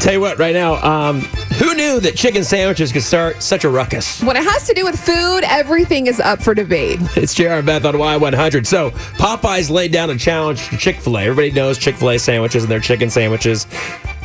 Tell you what, right now, um, who knew that chicken sandwiches could start such a ruckus? When it has to do with food, everything is up for debate. It's JR and Beth on Y100. So, Popeyes laid down a challenge to Chick fil A. Everybody knows Chick fil A sandwiches and their chicken sandwiches.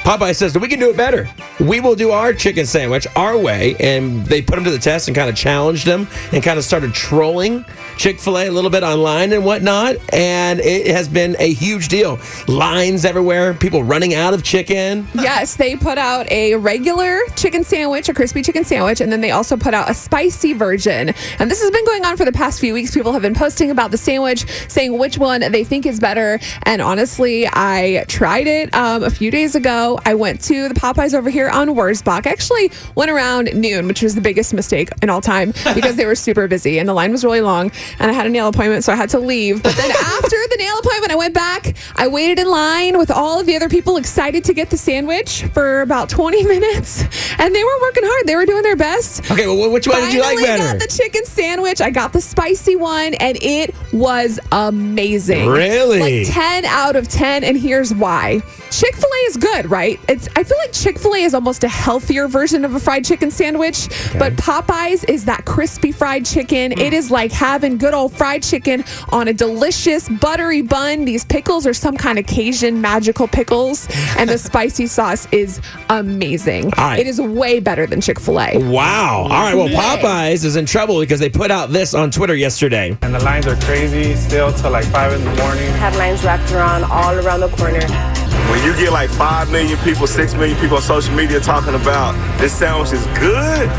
Popeye says that we can do it better. We will do our chicken sandwich our way. And they put them to the test and kind of challenged them and kind of started trolling Chick fil A a little bit online and whatnot. And it has been a huge deal. Lines everywhere, people running out of chicken. Yes, they put out a regular chicken sandwich, a crispy chicken sandwich, and then they also put out a spicy version. And this has been going on for the past few weeks. People have been posting about the sandwich, saying which one they think is better. And honestly, I tried it um, a few days ago. I went to the Popeyes over here on Wurzbach. Actually went around noon, which was the biggest mistake in all time because they were super busy and the line was really long. And I had a nail appointment, so I had to leave. But then after nail appointment, I went back. I waited in line with all of the other people excited to get the sandwich for about 20 minutes. And they were working hard. They were doing their best. Okay, well, which one did you like Finally better? got the chicken sandwich. I got the spicy one, and it was amazing. Really? Like 10 out of 10. And here's why. Chick fil A is good, right? It's I feel like Chick fil A is almost a healthier version of a fried chicken sandwich, but Popeyes is that crispy fried chicken. Hmm. It is like having good old fried chicken on a delicious buttery bun. These pickles are some kind of Cajun magical pickles, and the spicy sauce is amazing. All right. It is way better than Chick fil A. Wow. All right. Well, Popeyes is in trouble because they put out this on Twitter yesterday. And the lines are crazy still till like 5 in the morning. have lines wrapped around all around the corner. When you get like 5 million people, 6 million people on social media talking about this sandwich is good,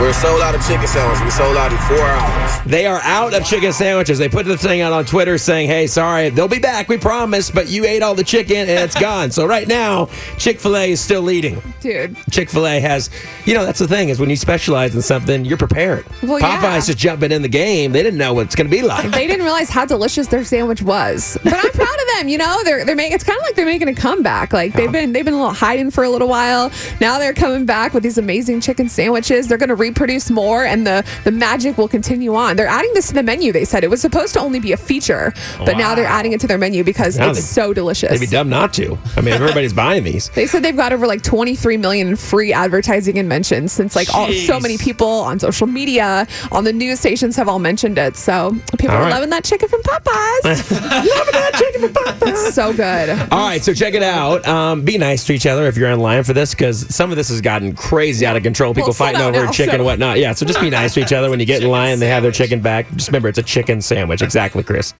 We're sold out of chicken sandwiches. We sold out in four hours. They are out of chicken sandwiches. They put the thing out on Twitter saying, hey, sorry, they'll be back, we promise, but you ate all the chicken and it's gone. So right now, Chick fil A is still leading. Dude. Chick fil A has, you know, that's the thing is when you specialize in something, you're prepared. Well, Popeyes yeah. just jumping in the game. They didn't know what it's going to be like. They didn't realize how delicious their sandwich was. But I'm proud of them. You know, they're they're making. It's kind of like they're making a comeback. Like they've been they've been a little hiding for a little while. Now they're coming back with these amazing chicken sandwiches. They're going to reproduce more, and the the magic will continue on. They're adding this to the menu. They said it was supposed to only be a feature, but now they're adding it to their menu because Now it's they- so delicious. They'd be dumb not to. I mean, everybody's buying these. They said they've got over like 23 million free advertising and mentions since like all, so many people on social media, on the news stations have all mentioned it. So people All are right. loving that chicken from Popeyes. Loving that chicken from Popeyes. It's so good. All right, so check it out. Um, be nice to each other if you're in line for this, because some of this has gotten crazy out of control. People Well, fighting over now, chicken so- and whatnot. Yeah, so just be nice to each other when you get in line. They have their chicken back. Just remember, it's a chicken sandwich. Exactly, Chris.